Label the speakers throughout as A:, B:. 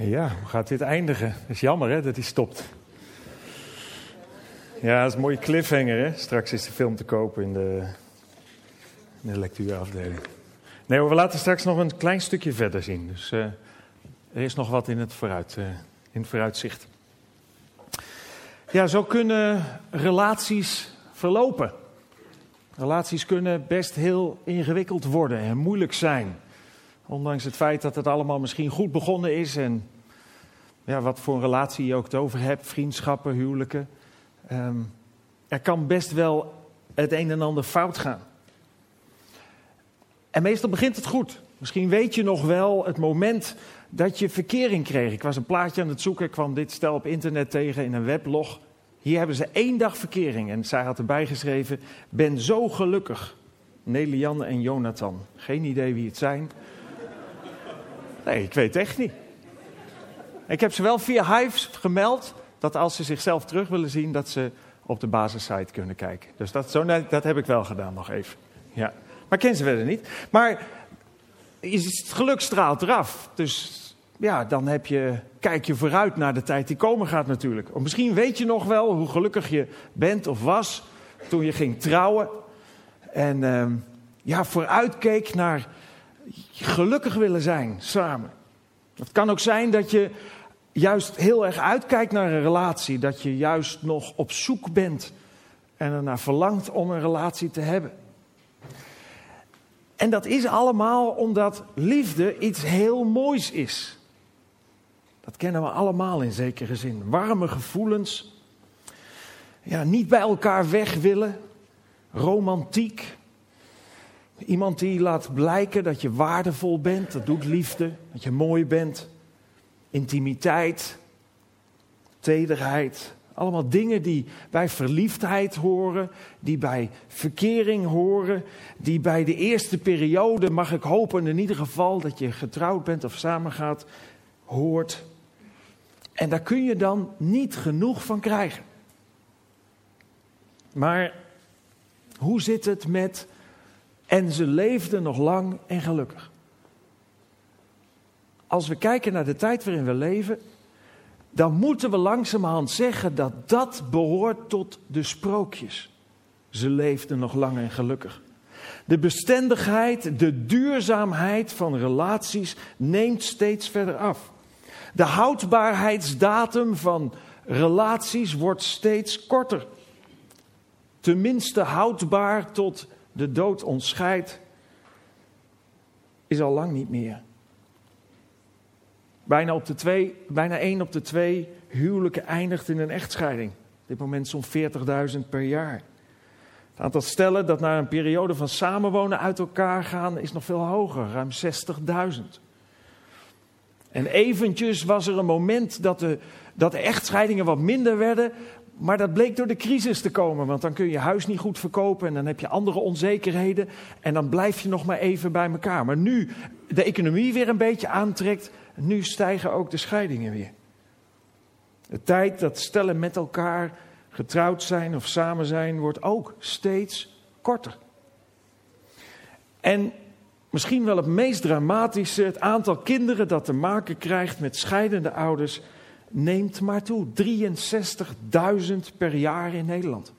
A: Ja, hoe gaat dit eindigen? Het is jammer hè, dat hij stopt. Ja, dat is een mooie cliffhanger hè. Straks is de film te kopen in de, in de lectuurafdeling. Nee, we laten straks nog een klein stukje verder zien. Dus uh, er is nog wat in het, vooruit, uh, in het vooruitzicht. Ja, zo kunnen relaties verlopen. Relaties kunnen best heel ingewikkeld worden en moeilijk zijn. Ondanks het feit dat het allemaal misschien goed begonnen is en ja, wat voor een relatie je ook het over hebt, vriendschappen, huwelijken. Um, er kan best wel het een en ander fout gaan. En meestal begint het goed. Misschien weet je nog wel het moment dat je verkering kreeg. Ik was een plaatje aan het zoeken, kwam dit stel op internet tegen in een weblog. Hier hebben ze één dag verkering en zij had erbij geschreven: Ben zo gelukkig. Nelianne en Jonathan. Geen idee wie het zijn. Nee, ik weet echt niet. Ik heb ze wel via Hives gemeld dat als ze zichzelf terug willen zien, dat ze op de basissite kunnen kijken. Dus dat, zo, dat heb ik wel gedaan nog even. Ja. Maar ken ze verder niet. Maar het geluk straalt eraf. Dus ja, dan heb je, kijk je vooruit naar de tijd die komen gaat natuurlijk. Of misschien weet je nog wel hoe gelukkig je bent of was toen je ging trouwen. En uh, ja, vooruitkeek naar gelukkig willen zijn samen. Het kan ook zijn dat je juist heel erg uitkijkt naar een relatie. Dat je juist nog op zoek bent en ernaar verlangt om een relatie te hebben. En dat is allemaal omdat liefde iets heel moois is. Dat kennen we allemaal in zekere zin. Warme gevoelens. Ja, niet bij elkaar weg willen. Romantiek. Iemand die laat blijken dat je waardevol bent, dat doet liefde, dat je mooi bent. Intimiteit, tederheid, allemaal dingen die bij verliefdheid horen, die bij verkering horen, die bij de eerste periode, mag ik hopen in ieder geval dat je getrouwd bent of samengaat, hoort. En daar kun je dan niet genoeg van krijgen. Maar hoe zit het met en ze leefden nog lang en gelukkig. Als we kijken naar de tijd waarin we leven, dan moeten we langzamerhand zeggen dat dat behoort tot de sprookjes. Ze leefden nog lang en gelukkig. De bestendigheid, de duurzaamheid van relaties neemt steeds verder af. De houdbaarheidsdatum van relaties wordt steeds korter. Tenminste houdbaar tot de dood ons scheidt, is al lang niet meer. Bijna, op de twee, bijna één op de twee huwelijken eindigt in een echtscheiding. Op dit moment zo'n 40.000 per jaar. Het aantal stellen dat na een periode van samenwonen uit elkaar gaan is nog veel hoger, ruim 60.000. En eventjes was er een moment dat de, dat de echtscheidingen wat minder werden, maar dat bleek door de crisis te komen, want dan kun je huis niet goed verkopen en dan heb je andere onzekerheden en dan blijf je nog maar even bij elkaar. Maar nu de economie weer een beetje aantrekt, nu stijgen ook de scheidingen weer. De tijd dat stellen met elkaar getrouwd zijn of samen zijn wordt ook steeds korter. En misschien wel het meest dramatische, het aantal kinderen dat te maken krijgt met scheidende ouders neemt maar toe. 63.000 per jaar in Nederland.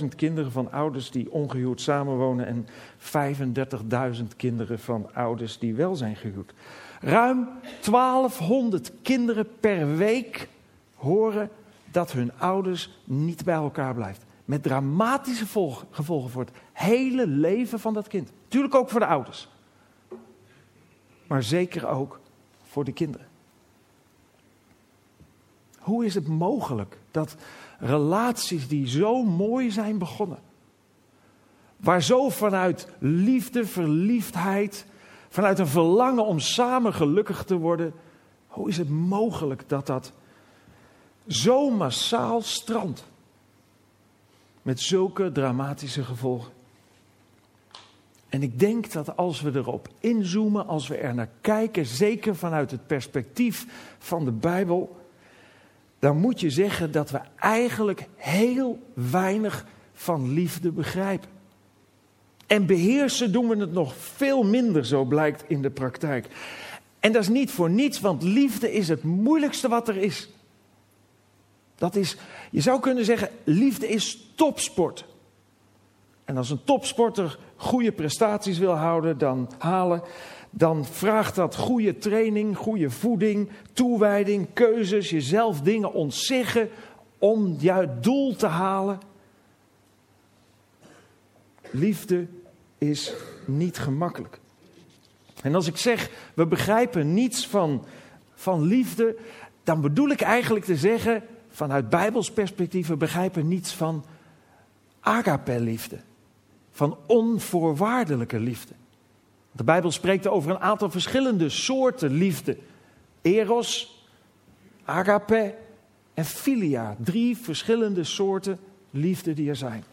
A: 28.000 kinderen van ouders die ongehuwd samenwonen en 35.000 kinderen van ouders die wel zijn gehuwd. Ruim 1200 kinderen per week horen dat hun ouders niet bij elkaar blijft. Met dramatische gevolgen voor het hele leven van dat kind. Tuurlijk ook voor de ouders. Maar zeker ook voor de kinderen. Hoe is het mogelijk dat relaties die zo mooi zijn begonnen, waar zo vanuit liefde, verliefdheid, vanuit een verlangen om samen gelukkig te worden, hoe is het mogelijk dat dat zo massaal strandt? Met zulke dramatische gevolgen. En ik denk dat als we erop inzoomen, als we er naar kijken, zeker vanuit het perspectief van de Bijbel, dan moet je zeggen dat we eigenlijk heel weinig van liefde begrijpen. En beheersen doen we het nog veel minder, zo blijkt in de praktijk. En dat is niet voor niets, want liefde is het moeilijkste wat er is. Dat is, je zou kunnen zeggen, liefde is topsport. En als een topsporter goede prestaties wil houden, dan halen, dan vraagt dat goede training, goede voeding, toewijding, keuzes, jezelf dingen ontzeggen om jouw doel te halen. Liefde is niet gemakkelijk. En als ik zeg, we begrijpen niets van, van liefde, dan bedoel ik eigenlijk te zeggen, vanuit Bijbels perspectief, we begrijpen niets van agape-liefde. Van onvoorwaardelijke liefde. De Bijbel spreekt over een aantal verschillende soorten liefde. Eros, agape en filia. Drie verschillende soorten liefde die er zijn.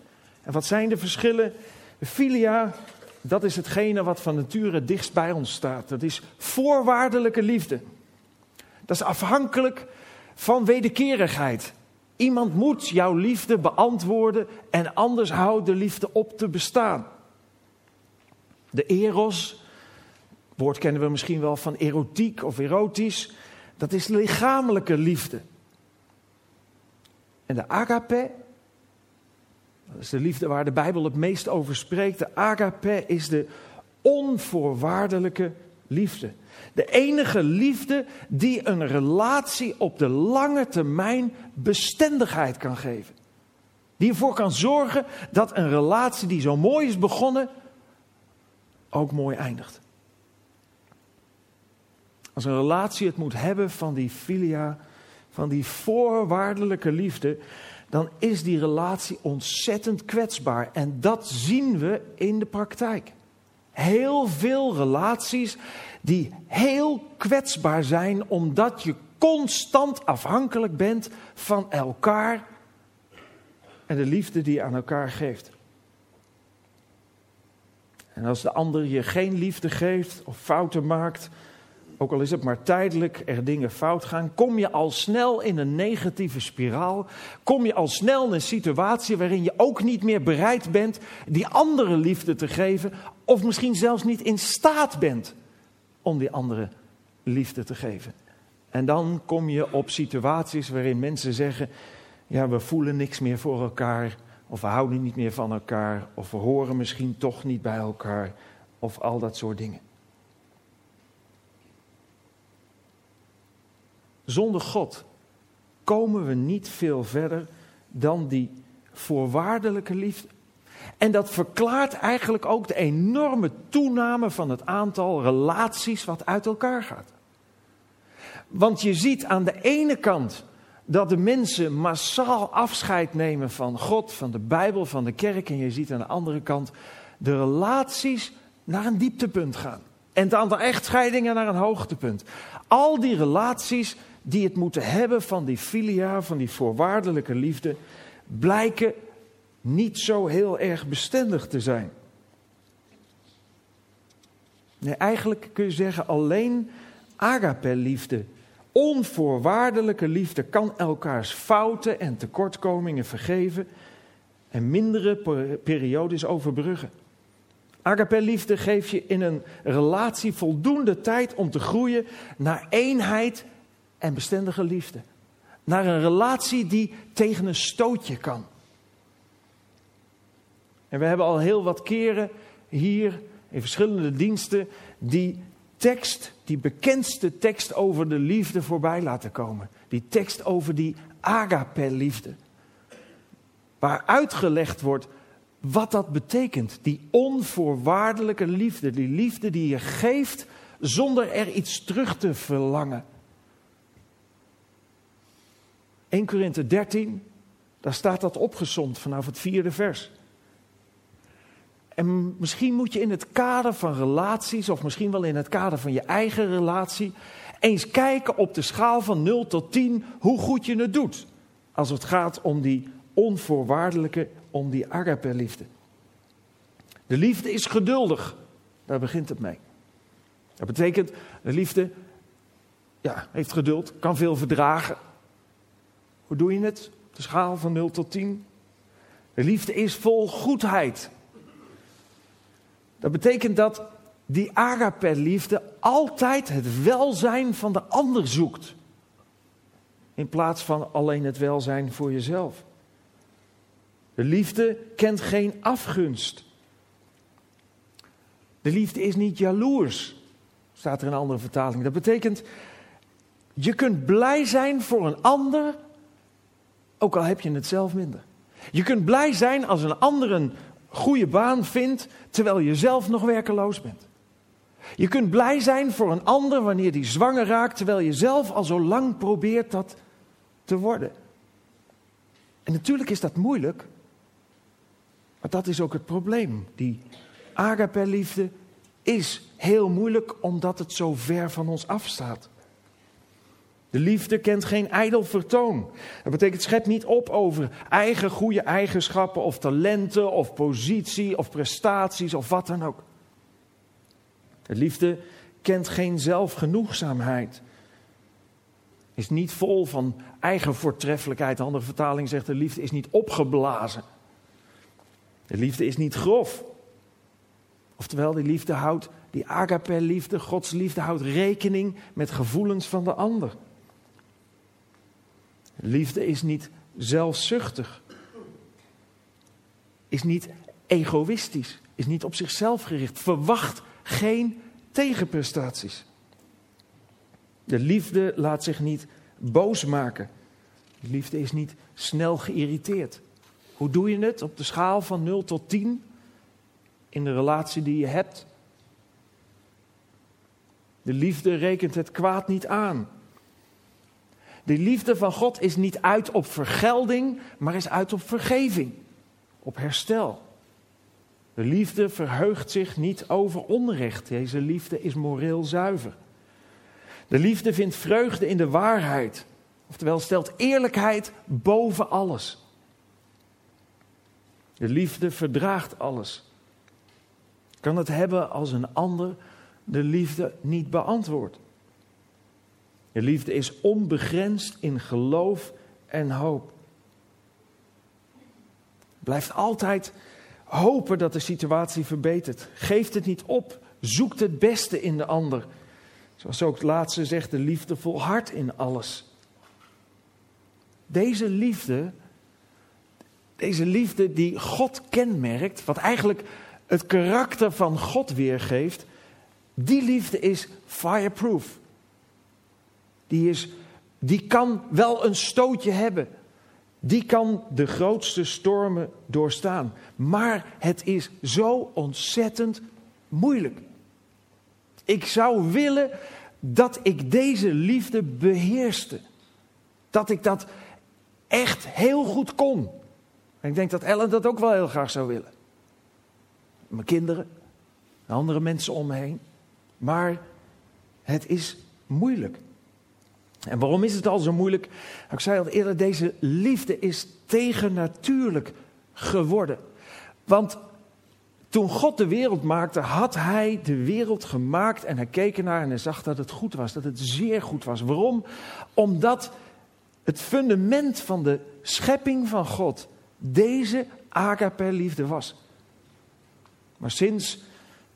A: En wat zijn de verschillen? Filia, dat is hetgene wat van nature dichtst bij ons staat. Dat is voorwaardelijke liefde. Dat is afhankelijk van wederkerigheid. Iemand moet jouw liefde beantwoorden en anders houdt de liefde op te bestaan. De eros, woord kennen we misschien wel van erotiek of erotisch, dat is lichamelijke liefde. En de agape, dat is de liefde waar de Bijbel het meest over spreekt. De agape is de onvoorwaardelijke liefde. De enige liefde die een relatie op de lange termijn bestendigheid kan geven. Die ervoor kan zorgen dat een relatie die zo mooi is begonnen, ook mooi eindigt. Als een relatie het moet hebben van die filia, van die voorwaardelijke liefde, dan is die relatie ontzettend kwetsbaar. En dat zien we in de praktijk. Heel veel relaties die heel kwetsbaar zijn omdat je constant afhankelijk bent van elkaar en de liefde die je aan elkaar geeft. En als de ander je geen liefde geeft of fouten maakt, ook al is het maar tijdelijk, er dingen fout gaan, kom je al snel in een negatieve spiraal. Kom je al snel in een situatie waarin je ook niet meer bereid bent die andere liefde te geven, of misschien zelfs niet in staat bent om die andere liefde te geven. En dan kom je op situaties waarin mensen zeggen: Ja, we voelen niks meer voor elkaar, of we houden niet meer van elkaar, of we horen misschien toch niet bij elkaar, of al dat soort dingen. Zonder God komen we niet veel verder dan die voorwaardelijke liefde. En dat verklaart eigenlijk ook de enorme toename van het aantal relaties wat uit elkaar gaat. Want je ziet aan de ene kant dat de mensen massaal afscheid nemen van God, van de Bijbel, van de kerk. En je ziet aan de andere kant de relaties naar een dieptepunt gaan. En het aantal echtscheidingen naar een hoogtepunt. Al die relaties die het moeten hebben van die filia, van die voorwaardelijke liefde, blijken niet zo heel erg bestendig te zijn. Nee, eigenlijk kun je zeggen alleen agape-liefde, onvoorwaardelijke liefde, kan elkaars fouten en tekortkomingen vergeven en mindere periodes overbruggen. Agape-liefde geeft je in een relatie voldoende tijd om te groeien naar eenheid en bestendige liefde. Naar een relatie die tegen een stootje kan. En we hebben al heel wat keren hier in verschillende diensten die tekst, die bekendste tekst over de liefde voorbij laten komen. Die tekst over die agape-liefde. Waar uitgelegd wordt wat dat betekent. Die onvoorwaardelijke liefde. Die liefde die je geeft zonder er iets terug te verlangen. 1 Korinthe 13, daar staat dat opgezond vanaf het vierde vers. En misschien moet je in het kader van relaties, of misschien wel in het kader van je eigen relatie, eens kijken op de schaal van 0 tot 10 hoe goed je het doet. Als het gaat om die onvoorwaardelijke, om die agape-liefde. De liefde is geduldig. Daar begint het mee. Dat betekent, de liefde ja, heeft geduld, kan veel verdragen. Hoe doe je het? De schaal van 0 tot 10. De liefde is vol goedheid. Dat betekent dat die agape-liefde altijd het welzijn van de ander zoekt. In plaats van alleen het welzijn voor jezelf. De liefde kent geen afgunst. De liefde is niet jaloers, staat er in een andere vertaling. Dat betekent, je kunt blij zijn voor een ander, ook al heb je het zelf minder. Je kunt blij zijn als een ander een goede baan vindt, terwijl je zelf nog werkeloos bent. Je kunt blij zijn voor een ander wanneer die zwanger raakt, terwijl je zelf al zo lang probeert dat te worden. En natuurlijk is dat moeilijk, maar dat is ook het probleem. Die agape-liefde is heel moeilijk omdat het zo ver van ons afstaat. De liefde kent geen ijdel vertoon. Dat betekent schep niet op over eigen goede eigenschappen of talenten of positie of prestaties of wat dan ook. De liefde kent geen zelfgenoegzaamheid. Is niet vol van eigen voortreffelijkheid. De andere vertaling zegt de liefde is niet opgeblazen. De liefde is niet grof. Oftewel, die liefde houdt, die agape-liefde, Gods liefde houdt rekening met gevoelens van de ander. Liefde is niet zelfzuchtig. Is niet egoïstisch. Is niet op zichzelf gericht. Verwacht geen tegenprestaties. De liefde laat zich niet boos maken. De liefde is niet snel geïrriteerd. Hoe doe je het op de schaal van 0 tot 10 in de relatie die je hebt? De liefde rekent het kwaad niet aan. De liefde van God is niet uit op vergelding, maar is uit op vergeving, op herstel. De liefde verheugt zich niet over onrecht. Deze liefde is moreel zuiver. De liefde vindt vreugde in de waarheid. Oftewel stelt eerlijkheid boven alles. De liefde verdraagt alles. Kan het hebben als een ander de liefde niet beantwoordt. De liefde is onbegrensd in geloof en hoop. Blijft altijd hopen dat de situatie verbetert. Geeft het niet op. Zoekt het beste in de ander. Zoals ook het laatste zegt, de liefde volhardt in alles. Deze liefde, deze liefde die God kenmerkt, wat eigenlijk het karakter van God weergeeft, die liefde is fireproof. Die, is, die kan wel een stootje hebben. Die kan de grootste stormen doorstaan. Maar het is zo ontzettend moeilijk. Ik zou willen dat ik deze liefde beheerste. Dat ik dat echt heel goed kon. En ik denk dat Ellen dat ook wel heel graag zou willen. Mijn kinderen, andere mensen om me heen. Maar het is moeilijk. En waarom is het al zo moeilijk? Ik zei al eerder, deze liefde is tegennatuurlijk geworden. Want toen God de wereld maakte, had hij de wereld gemaakt en hij keek ernaar en hij zag dat het goed was, dat het zeer goed was. Waarom? Omdat het fundament van de schepping van God deze agape-liefde was. Maar sinds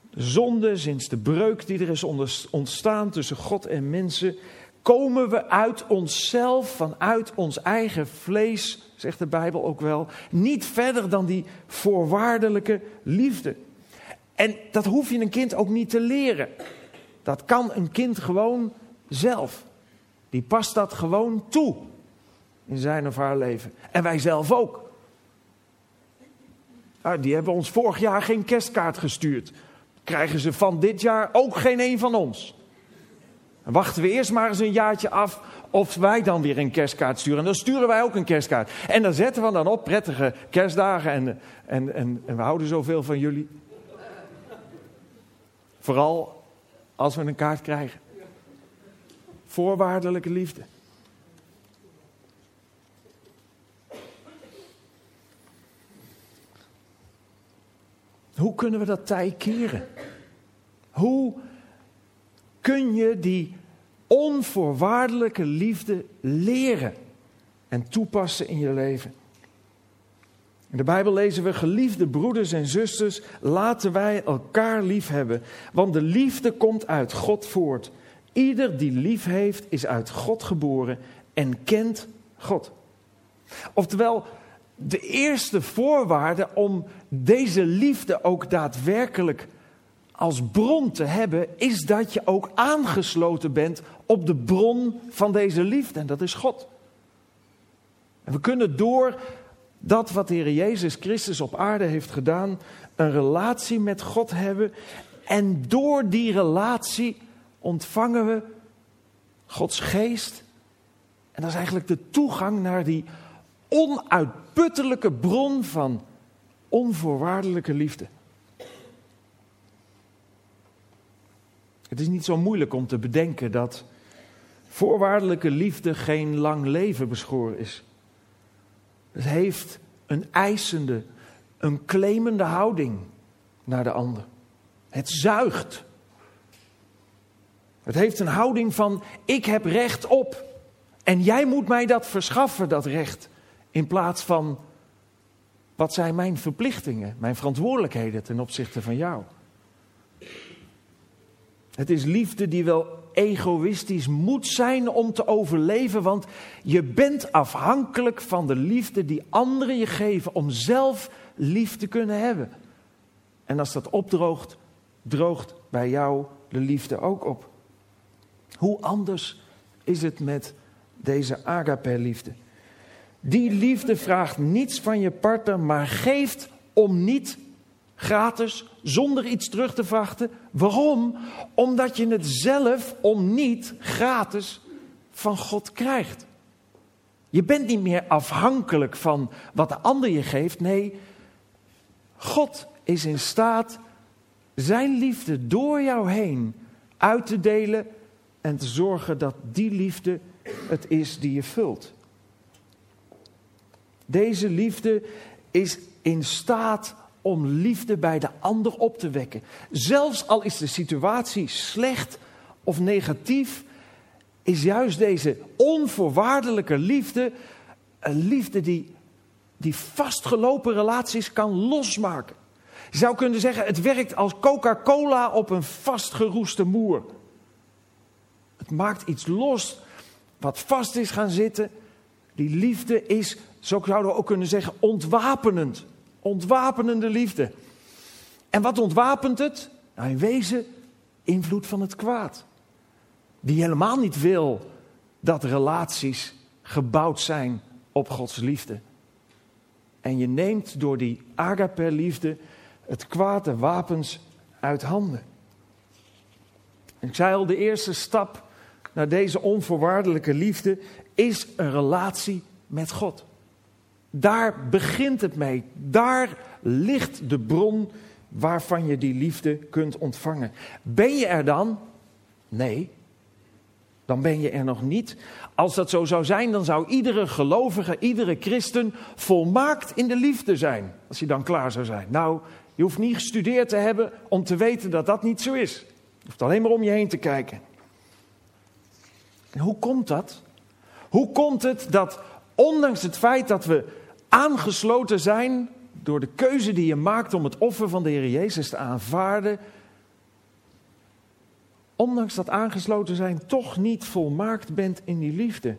A: de zonde, sinds de breuk die er is ontstaan tussen God en mensen, komen we uit onszelf, vanuit ons eigen vlees, zegt de Bijbel ook wel, niet verder dan die voorwaardelijke liefde. En dat hoef je een kind ook niet te leren. Dat kan een kind gewoon zelf. Die past dat gewoon toe in zijn of haar leven. En wij zelf ook. Ah, die hebben ons vorig jaar geen kerstkaart gestuurd. Krijgen ze van dit jaar ook geen een van ons. Wachten we eerst maar eens een jaartje af of wij dan weer een kerstkaart sturen. En dan sturen wij ook een kerstkaart. En dan zetten we dan op prettige kerstdagen en, en, en, en we houden zoveel van jullie. Vooral als we een kaart krijgen. Voorwaardelijke liefde. Hoe kunnen we dat tij keren? Hoe kun je die onvoorwaardelijke liefde leren en toepassen in je leven? In de Bijbel lezen we, geliefde broeders en zusters, laten wij elkaar lief hebben. Want de liefde komt uit God voort. Ieder die lief heeft, is uit God geboren en kent God. Oftewel, de eerste voorwaarde om deze liefde ook daadwerkelijk als bron te hebben, is dat je ook aangesloten bent op de bron van deze liefde. En dat is God. En we kunnen door dat wat de Heer Jezus Christus op aarde heeft gedaan, een relatie met God hebben. En door die relatie ontvangen we Gods geest. En dat is eigenlijk de toegang naar die onuitputtelijke bron van onvoorwaardelijke liefde. Het is niet zo moeilijk om te bedenken dat voorwaardelijke liefde geen lang leven beschoren is. Het heeft een eisende, een claimende houding naar de ander. Het zuigt. Het heeft een houding van ik heb recht op en jij moet mij dat verschaffen, dat recht. In plaats van wat zijn mijn verplichtingen, mijn verantwoordelijkheden ten opzichte van jou. Het is liefde die wel egoïstisch moet zijn om te overleven, want je bent afhankelijk van de liefde die anderen je geven om zelf lief te kunnen hebben. En als dat opdroogt, droogt bij jou de liefde ook op. Hoe anders is het met deze agape-liefde? Die liefde vraagt niets van je partner, maar geeft om niet gratis, zonder iets terug te wachten. Waarom? Omdat je het zelf om niet gratis van God krijgt. Je bent niet meer afhankelijk van wat de ander je geeft. Nee, God is in staat zijn liefde door jou heen uit te delen en te zorgen dat die liefde het is die je vult. Deze liefde is in staat om liefde bij de ander op te wekken. Zelfs al is de situatie slecht of negatief, is juist deze onvoorwaardelijke liefde een liefde die, die vastgelopen relaties kan losmaken. Je zou kunnen zeggen, het werkt als Coca-Cola op een vastgeroeste moer. Het maakt iets los wat vast is gaan zitten. Die liefde is, zo zouden we ook kunnen zeggen, ontwapenend. Ontwapenende liefde. En wat ontwapent het? Nou, in wezen invloed van het kwaad. Die helemaal niet wil dat relaties gebouwd zijn op Gods liefde. En je neemt door die agape-liefde het kwaad de wapens uit handen. Ik zei al, de eerste stap naar deze onvoorwaardelijke liefde is een relatie met God. Daar begint het mee. Daar ligt de bron waarvan je die liefde kunt ontvangen. Ben je er dan? Nee. Dan ben je er nog niet. Als dat zo zou zijn, dan zou iedere gelovige, iedere christen volmaakt in de liefde zijn. Als hij dan klaar zou zijn. Nou, je hoeft niet gestudeerd te hebben om te weten dat dat niet zo is. Je hoeft alleen maar om je heen te kijken. En hoe komt dat? Hoe komt het dat ondanks het feit dat we aangesloten zijn door de keuze die je maakt om het offer van de Heer Jezus te aanvaarden, ondanks dat aangesloten zijn, toch niet volmaakt bent in die liefde.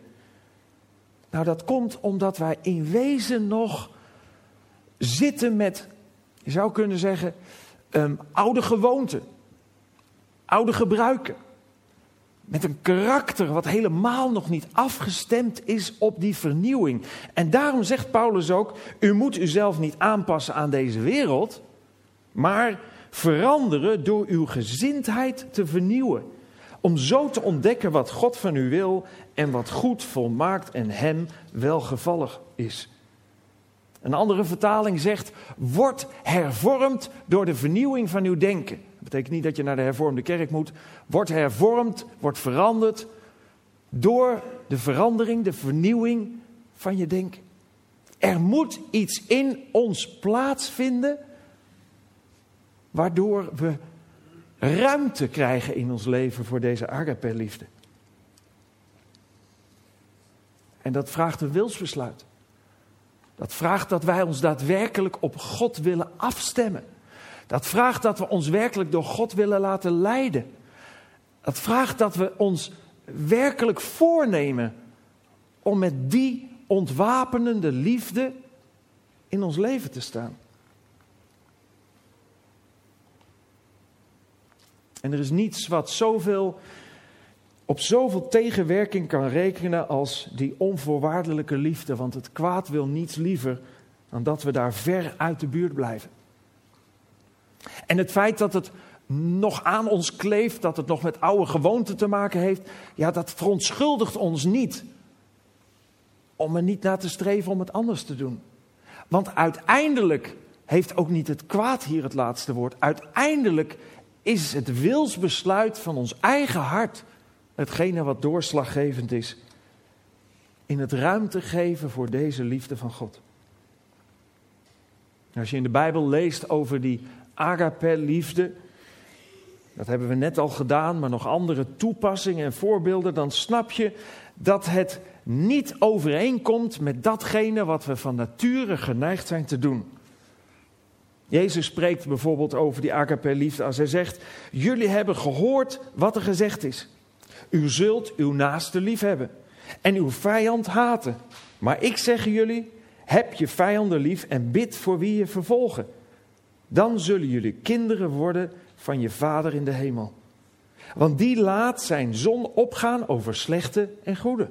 A: Nou, dat komt omdat wij in wezen nog zitten met, je zou kunnen zeggen, um, oude gewoonten, oude gebruiken met een karakter wat helemaal nog niet afgestemd is op die vernieuwing. En daarom zegt Paulus ook: U moet uzelf niet aanpassen aan deze wereld, maar veranderen door uw gezindheid te vernieuwen. Om zo te ontdekken wat God van u wil en wat goed, volmaakt en hem welgevallig is. Een andere vertaling zegt: Word hervormd door de vernieuwing van uw denken. Dat betekent niet dat je naar de hervormde kerk moet. Word hervormd, wordt veranderd door de verandering, de vernieuwing van je denken. Er moet iets in ons plaatsvinden waardoor we ruimte krijgen in ons leven voor deze agape-liefde. En dat vraagt een wilsbesluit. Dat vraagt dat wij ons daadwerkelijk op God willen afstemmen. Dat vraagt dat we ons werkelijk door God willen laten leiden. Dat vraagt dat we ons werkelijk voornemen om met die ontwapenende liefde in ons leven te staan. En er is niets wat zoveel, op zoveel tegenwerking kan rekenen als die onvoorwaardelijke liefde. Want het kwaad wil niets liever dan dat we daar ver uit de buurt blijven. En het feit dat het nog aan ons kleeft, dat het nog met oude gewoonten te maken heeft, ja, dat verontschuldigt ons niet om er niet naar te streven om het anders te doen. Want uiteindelijk heeft ook niet het kwaad hier het laatste woord. Uiteindelijk is het wilsbesluit van ons eigen hart hetgene wat doorslaggevend is in het ruimte geven voor deze liefde van God. Als je in de Bijbel leest over die agape-liefde, dat hebben we net al gedaan, maar nog andere toepassingen en voorbeelden, dan snap je dat het niet overeenkomt met datgene wat we van nature geneigd zijn te doen. Jezus spreekt bijvoorbeeld over die agape-liefde als hij zegt: Jullie hebben gehoord wat er gezegd is. U zult uw naaste lief hebben en uw vijand haten. Maar ik zeg jullie: heb je vijanden lief en bid voor wie je vervolgen. Dan zullen jullie kinderen worden van je Vader in de hemel. Want die laat zijn zon opgaan over slechte en goede.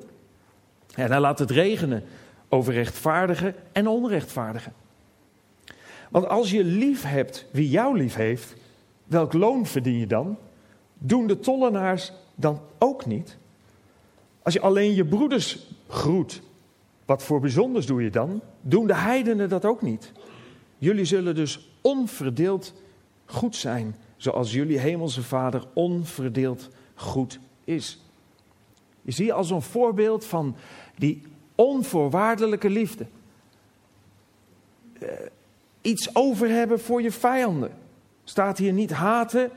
A: En hij laat het regenen over rechtvaardigen en onrechtvaardigen. Want als je lief hebt wie jou lief heeft, welk loon verdien je dan? Doen de tollenaars dan ook niet? Als je alleen je broeders groet, wat voor bijzonders doe je dan? Doen de heidenen dat ook niet? Jullie zullen dus onverdeeld goed zijn, zoals jullie hemelse Vader onverdeeld goed is. Je ziet als een voorbeeld van die onvoorwaardelijke liefde. Uh, iets over hebben voor je vijanden. Staat hier niet haten,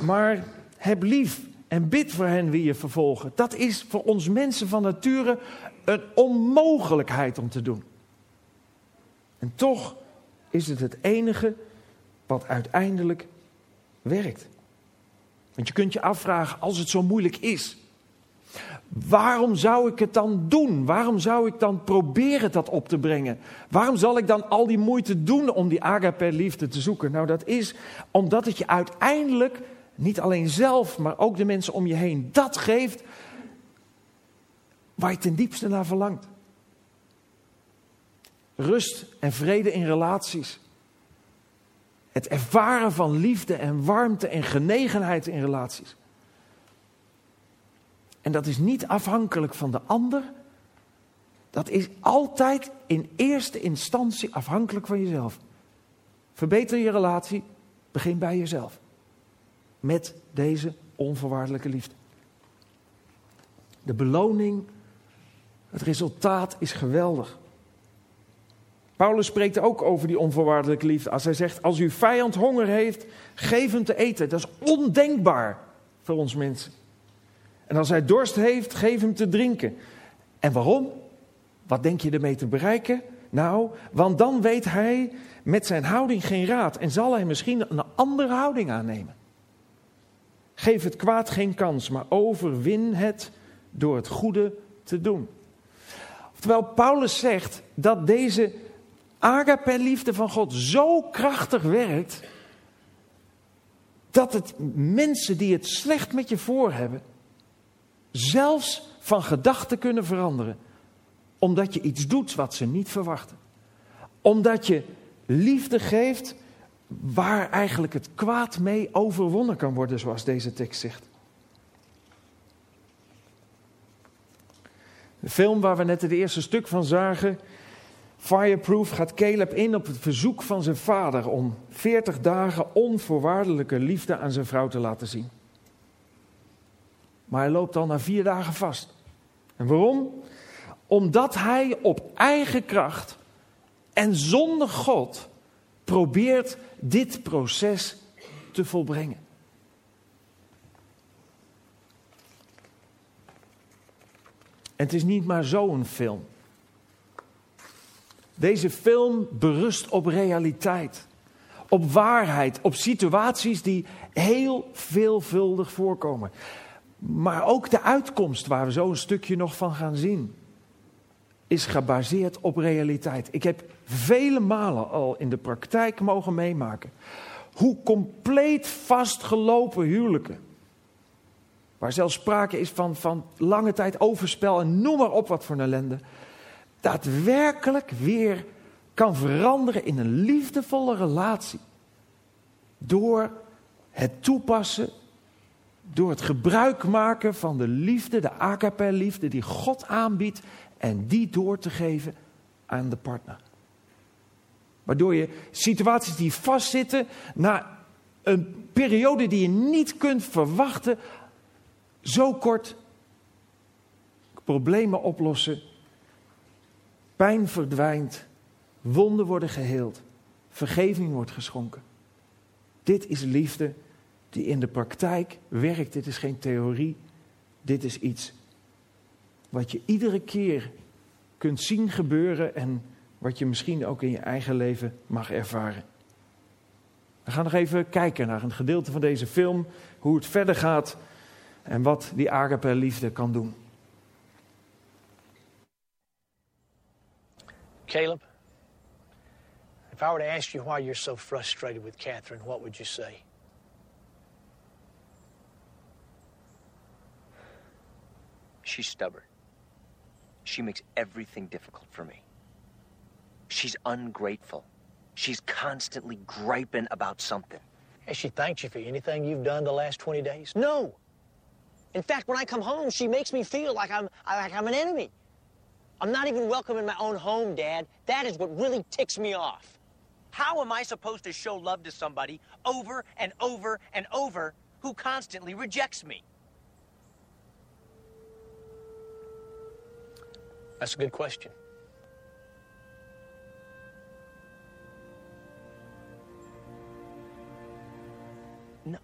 A: maar heb lief en bid voor hen wie je vervolgen. Dat is voor ons mensen van nature een onmogelijkheid om te doen. En toch is het het enige wat uiteindelijk werkt. Want je kunt je afvragen, als het zo moeilijk is, Waarom zou ik het dan doen? Waarom zou ik dan proberen dat op te brengen? Waarom zal ik dan al die moeite doen om die agape liefde te zoeken? Nou, dat is omdat het je uiteindelijk niet alleen zelf, maar ook de mensen om je heen dat geeft waar je ten diepste naar verlangt. Rust en vrede in relaties. Het ervaren van liefde en warmte en genegenheid in relaties. En dat is niet afhankelijk van de ander. Dat is altijd in eerste instantie afhankelijk van jezelf. Verbeter je relatie, begin bij jezelf. Met deze onvoorwaardelijke liefde. De beloning, het resultaat is geweldig. Paulus spreekt ook over die onvoorwaardelijke liefde. Als hij zegt, als uw vijand honger heeft, geef hem te eten. Dat is ondenkbaar voor ons mensen. En als hij dorst heeft, geef hem te drinken. En waarom? Wat denk je ermee te bereiken? Nou, want dan weet hij met zijn houding geen raad en zal hij misschien een andere houding aannemen. Geef het kwaad geen kans, maar overwin het door het goede te doen. Terwijl Paulus zegt dat deze agape-liefde van God zo krachtig werkt, dat het mensen die het slecht met je voor hebben, zelfs van gedachten kunnen veranderen. Omdat je iets doet wat ze niet verwachten. Omdat je liefde geeft waar eigenlijk het kwaad mee overwonnen kan worden, zoals deze tekst zegt. De film waar we net het eerste stuk van zagen, Fireproof, gaat Caleb in op het verzoek van zijn vader om 40 dagen onvoorwaardelijke liefde aan zijn vrouw te laten zien. Maar hij loopt al na vier dagen vast. En waarom? Omdat hij op eigen kracht en zonder God probeert dit proces te volbrengen. En het is niet maar zo'n film. Deze film berust op realiteit, op waarheid, op situaties die heel veelvuldig voorkomen. Maar ook de uitkomst, waar we zo een stukje nog van gaan zien, is gebaseerd op realiteit. Ik heb vele malen al in de praktijk mogen meemaken hoe compleet vastgelopen huwelijken, waar zelfs sprake is van, van lange tijd overspel en noem maar op wat voor ellende, daadwerkelijk weer kan veranderen in een liefdevolle relatie. Door het toepassen, door het gebruik maken van de liefde, de agape-liefde die God aanbiedt en die door te geven aan de partner. Waardoor je situaties die vastzitten, na een periode die je niet kunt verwachten, zo kort problemen oplossen, pijn verdwijnt, wonden worden geheeld, vergeving wordt geschonken. Dit is liefde die in de praktijk werkt. Dit is geen theorie. Dit is iets wat je iedere keer kunt zien gebeuren en wat je misschien ook in je eigen leven mag ervaren. We gaan nog even kijken naar een gedeelte van deze film, hoe het verder gaat en wat die agape liefde kan doen.
B: Caleb, if I were to ask you why you're so frustrated with Catherine, what would you say?
C: She's stubborn. She makes everything difficult for me. She's ungrateful. She's constantly griping about something.
B: Has she thanked you for anything you've done the last 20 days?
D: No. In fact, when I come home, she makes me feel like I'm like I'm an enemy. I'm not even welcome in my own home, Dad. That is what really ticks me off.
C: How am I supposed to show love to somebody over and over and over who constantly rejects me?
B: That's a good question.
C: No.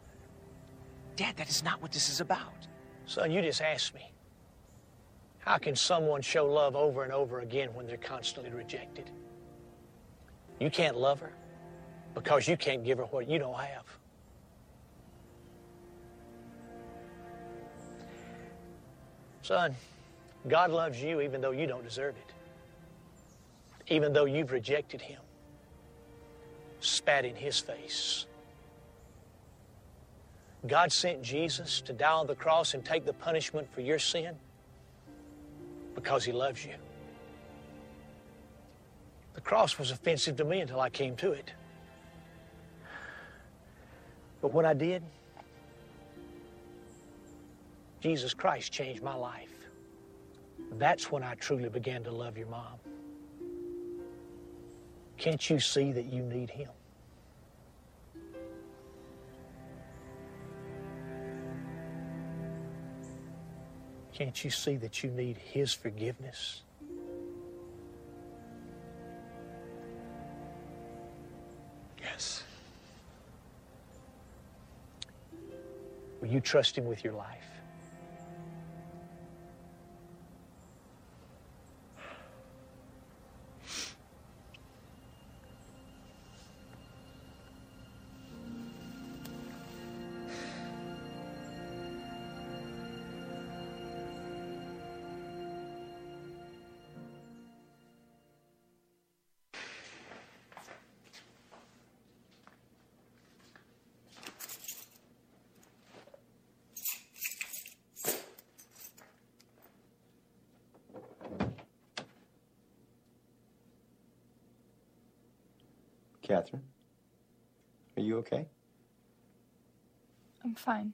C: Dad, that is not what this is about.
B: Son, you just asked me. How can someone show love over and over again when they're constantly rejected? You can't love her because you can't give her what you don't have. Son, God loves you even though you don't deserve it. Even though you've rejected him, spat in his face. God sent Jesus to die on the cross and take the punishment for your sin because he loves you. The cross was offensive to me until I came to it. But when I did, Jesus Christ changed my life. That's when I truly began to love your mom. Can't you see that you need him? Can't you see that you need his forgiveness?
C: Yes.
B: Will you trust him with your life?
E: Catherine, are you okay?
F: I'm fine.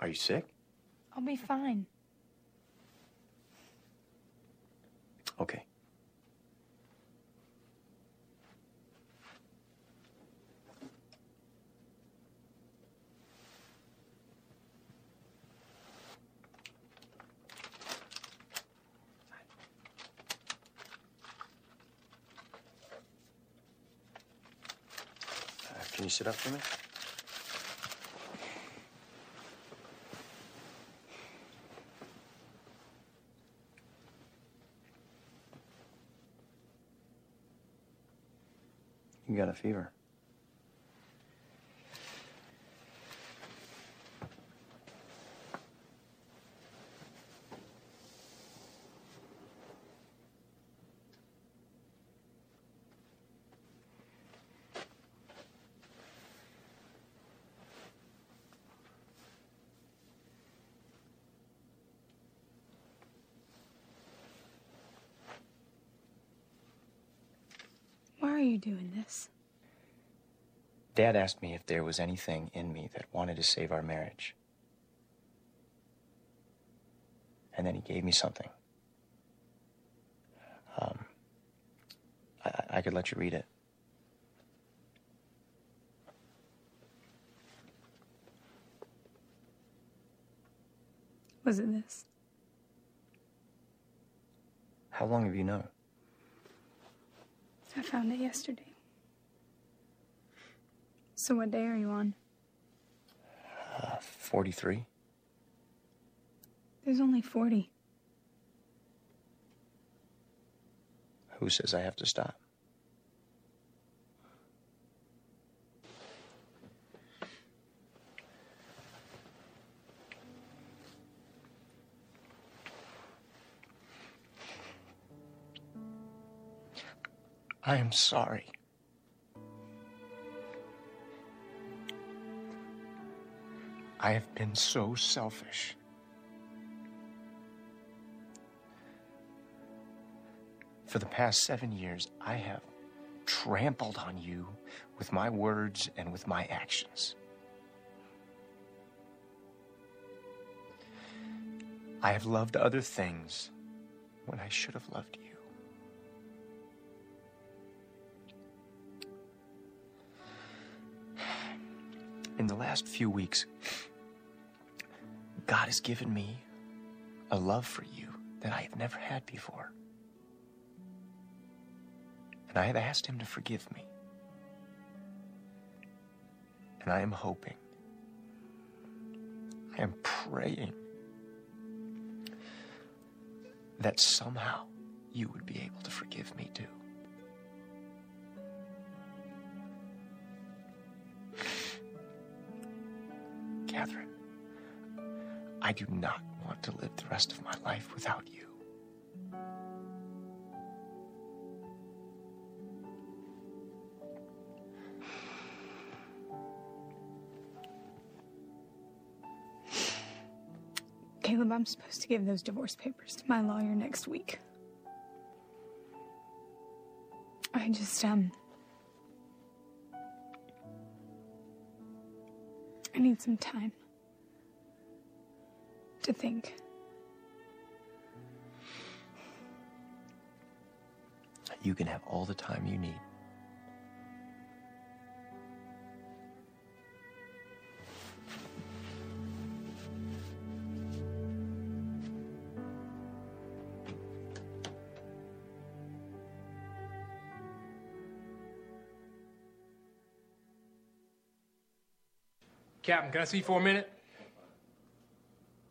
E: Are you sick?
F: I'll be fine.
E: up for me? You got a fever.
F: You doing this?
E: Dad asked me if there was anything in me that wanted to save our marriage. And then he gave me something. Um, I, I could let you read it.
F: Was it this?
E: How long have you known?
F: I found it yesterday. So what day are you on?
E: Uh, 43?
F: There's only 40.
E: Who says I have to stop? I am sorry. I have been so selfish. For the past seven years, I have trampled on you with my words and with my actions. I have loved other things when I should have loved you. In the last few weeks, God has given me a love for you that I have never had before. And I have asked him to forgive me. And I am hoping, I am praying that somehow you would be able to forgive me too. I do not want to live the rest of my life without you.
F: Caleb, I'm supposed to give those divorce papers to my lawyer next week. I just, um. I need some time to think.
E: You can have all the time you need.
G: Captain, can I see you for a minute?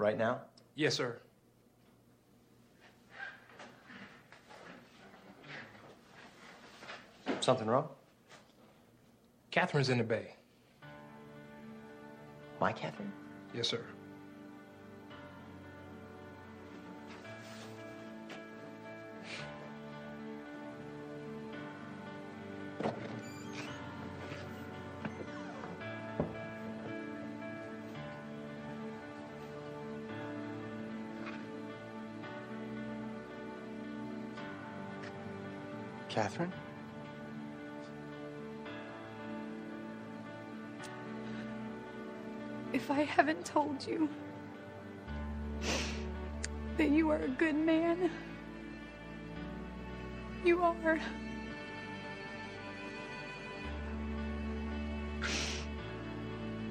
E: Right now?
G: Yes, sir.
E: Something wrong?
G: Catherine's in the bay.
E: My Catherine?
G: Yes, sir.
F: If I haven't told you that you are a good man, you are.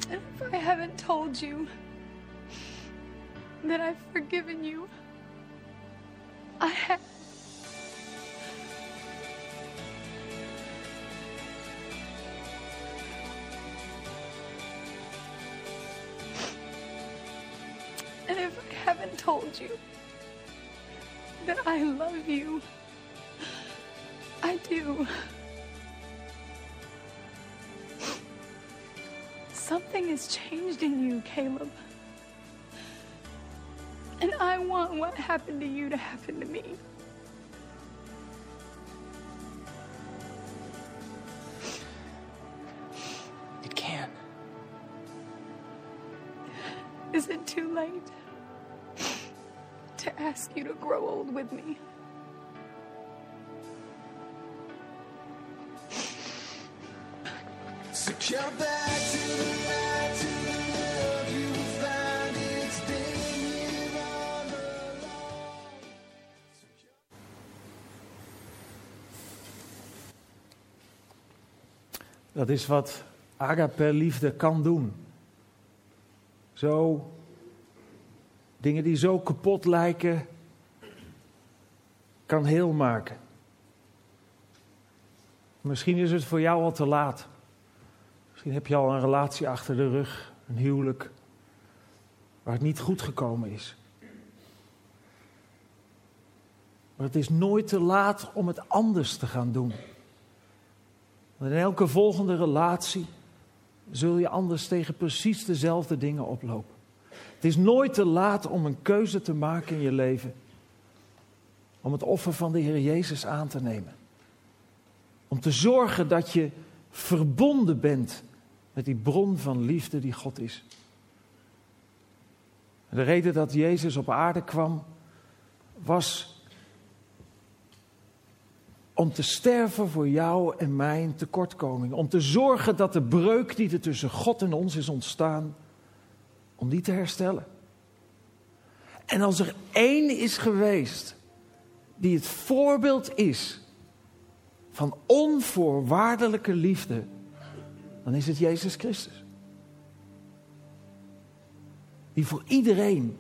F: And if I haven't told you that I've forgiven you, I have. told you that I love you. I do. Something has changed in you, Caleb. And I want what happened to you to happen to me. Grow old with me?
H: So back to the light, to the love you will find it's been all along.
A: Dat is wat agape liefde kan doen. Zo, dingen die zo kapot lijken, kan heel maken. Misschien is het voor jou al te laat. Misschien heb je al een relatie achter de rug, een huwelijk, waar het niet goed gekomen is. Maar het is nooit te laat om het anders te gaan doen. Want in elke volgende relatie zul je anders tegen precies dezelfde dingen oplopen. Het is nooit te laat om een keuze te maken in je leven. Om het offer van de Heer Jezus aan te nemen. Om te zorgen dat je verbonden bent met die bron van liefde die God is. De reden dat Jezus op aarde kwam was om te sterven voor jou en mijn tekortkoming. Om te zorgen dat de breuk die er tussen God en ons is ontstaan, om die te herstellen. En als er één is geweest die het voorbeeld is van onvoorwaardelijke liefde, dan is het Jezus Christus. Die voor iedereen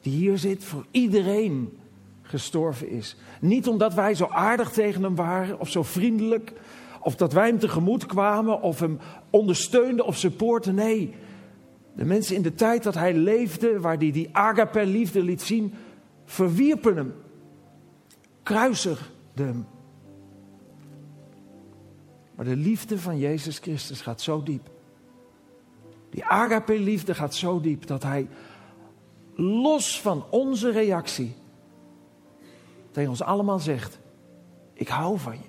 A: die hier zit, voor iedereen gestorven is. Niet omdat wij zo aardig tegen hem waren of zo vriendelijk, of dat wij hem tegemoet kwamen of hem ondersteunden of supporten. Nee, de mensen in de tijd dat hij leefde, waar hij die agape liefde liet zien, verwierpen hem, kruisigden hem. Maar de liefde van Jezus Christus gaat zo diep. Die agape liefde gaat zo diep dat hij los van onze reactie tegen ons allemaal zegt: Ik hou van je.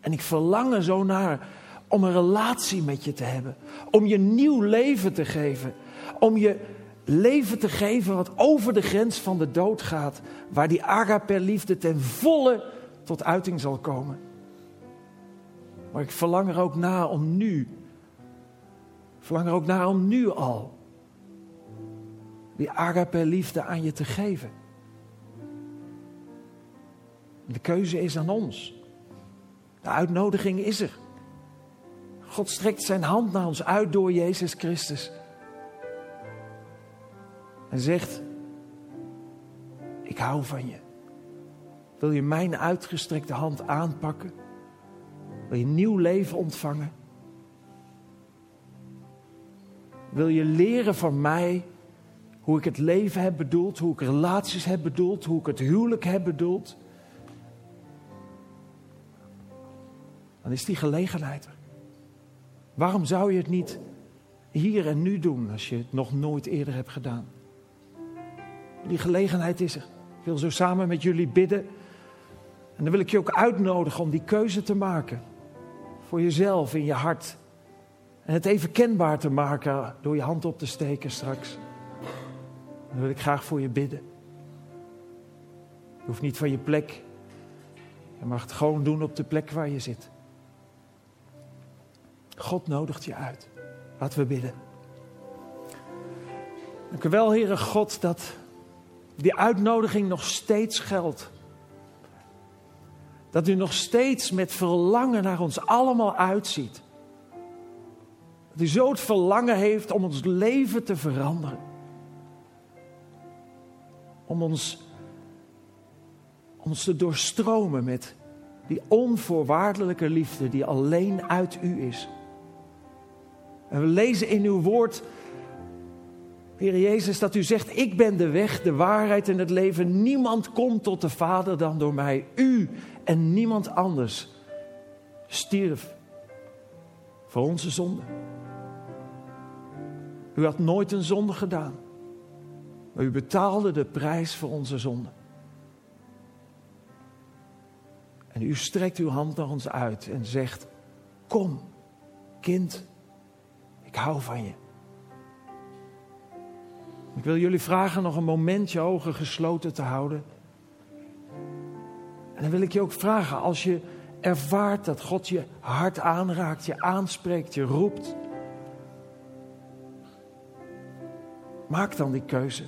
A: En ik verlang er zo naar om een relatie met je te hebben. Om je nieuw leven te geven. Om je leven te geven wat over de grens van de dood gaat. Waar die agape liefde ten volle tot uiting zal komen. Maar ik verlang er ook naar om nu. Verlang er ook naar om nu al. Die agape liefde aan je te geven. De keuze is aan ons. De uitnodiging is er. God strekt zijn hand naar ons uit door Jezus Christus. En zegt: Ik hou van je. Wil je mijn uitgestrekte hand aanpakken? Wil je nieuw leven ontvangen? Wil je leren van mij hoe ik het leven heb bedoeld, hoe ik relaties heb bedoeld, hoe ik het huwelijk heb bedoeld? Dan is die gelegenheid er. Waarom zou je het niet hier en nu doen als je het nog nooit eerder hebt gedaan? Die gelegenheid is er. Ik wil zo samen met jullie bidden. En dan wil ik je ook uitnodigen om die keuze te maken. Voor jezelf, in je hart. En het even kenbaar te maken door je hand op te steken straks. Dan wil ik graag voor je bidden. Je hoeft niet van je plek. Je mag het gewoon doen op de plek waar je zit. God nodigt je uit. Laten we bidden. Dank u wel, Heere God, dat die uitnodiging nog steeds geldt. Dat u nog steeds met verlangen naar ons allemaal uitziet. Dat u zo het verlangen heeft om ons leven te veranderen. Om ons, ons te doorstromen met die onvoorwaardelijke liefde die alleen uit u is. En we lezen in uw woord, Heer Jezus, dat u zegt: Ik ben de weg, de waarheid en het leven. Niemand komt tot de Vader dan door mij. U en niemand anders stierf voor onze zonde. U had nooit een zonde gedaan. Maar u betaalde de prijs voor onze zonde. En u strekt uw hand naar ons uit en zegt: Kom, kind, ik hou van je. Ik wil jullie vragen nog een moment je ogen gesloten te houden. En dan wil ik je ook vragen, als je ervaart dat God je hart aanraakt, je aanspreekt, je roept. Maak dan die keuze.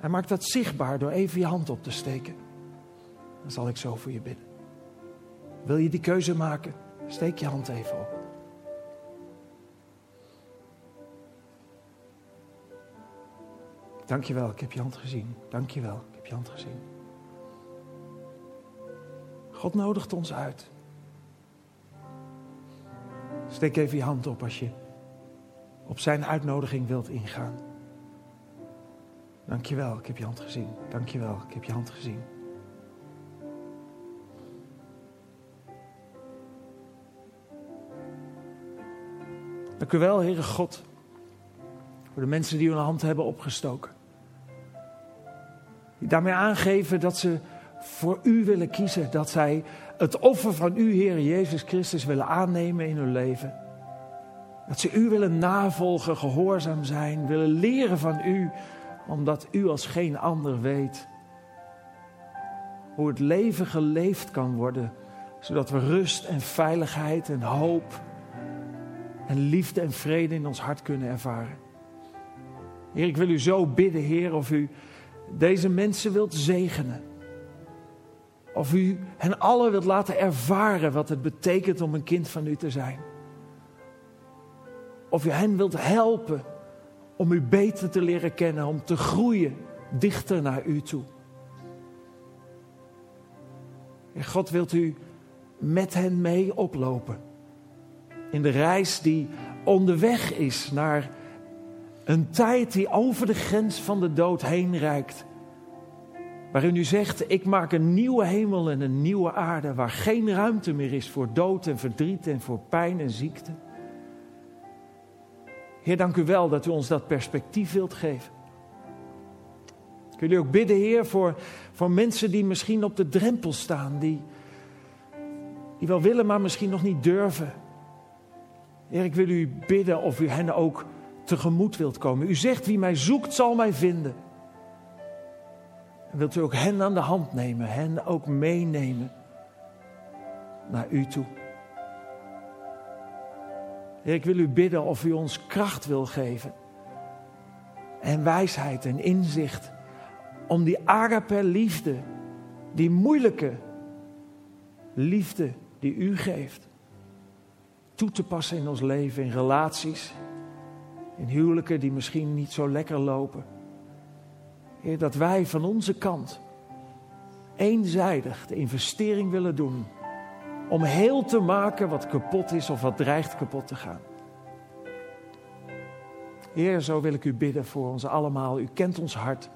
A: En maak dat zichtbaar door even je hand op te steken. Dan zal ik zo voor je bidden. Wil je die keuze maken? Steek je hand even op. Dankjewel, ik heb je hand gezien. Dankjewel, ik heb je hand gezien. God nodigt ons uit. Steek even je hand op als je op zijn uitnodiging wilt ingaan. Dankjewel, ik heb je hand gezien. Dankjewel, ik heb je hand gezien. Dank u wel, Heere God, voor de mensen die hun hand hebben opgestoken. Daarmee aangeven dat ze voor u willen kiezen. Dat zij het offer van u, Heer Jezus Christus, willen aannemen in hun leven. Dat ze u willen navolgen, gehoorzaam zijn, willen leren van u, omdat u als geen ander weet hoe het leven geleefd kan worden, zodat we rust en veiligheid en hoop en liefde en vrede in ons hart kunnen ervaren. Heer, ik wil u zo bidden, Heer, of u deze mensen wilt zegenen. Of u hen allen wilt laten ervaren wat het betekent om een kind van u te zijn. Of u hen wilt helpen om u beter te leren kennen, om te groeien dichter naar u toe. En God wilt u met hen mee oplopen. In de reis die onderweg is naar een tijd die over de grens van de dood heen reikt. Waarin u zegt, ik maak een nieuwe hemel en een nieuwe aarde waar geen ruimte meer is voor dood en verdriet en voor pijn en ziekte. Heer, dank u wel dat u ons dat perspectief wilt geven. Ik wil u ook bidden, Heer, voor, voor mensen die misschien op de drempel staan, die, die wel willen, maar misschien nog niet durven. Heer, ik wil u bidden of u hen ook tegemoet wilt komen. U zegt, wie mij zoekt, zal mij vinden. En wilt u ook hen aan de hand nemen, hen ook meenemen naar u toe. Ik wil u bidden of u ons kracht wil geven. En wijsheid en inzicht. Om die agape liefde, die moeilijke liefde die u geeft, toe te passen in ons leven, in relaties, in huwelijken die misschien niet zo lekker lopen. Heer, dat wij van onze kant eenzijdig de investering willen doen om heel te maken wat kapot is of wat dreigt kapot te gaan. Heer, zo wil ik u bidden voor ons allemaal. U kent ons hart.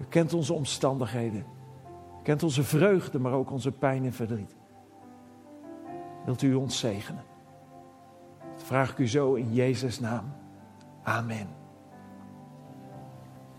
A: U kent onze omstandigheden. U kent onze vreugde, maar ook onze pijn en verdriet. Wilt u ons zegenen? Dat vraag ik u zo in Jezus' naam. Amen.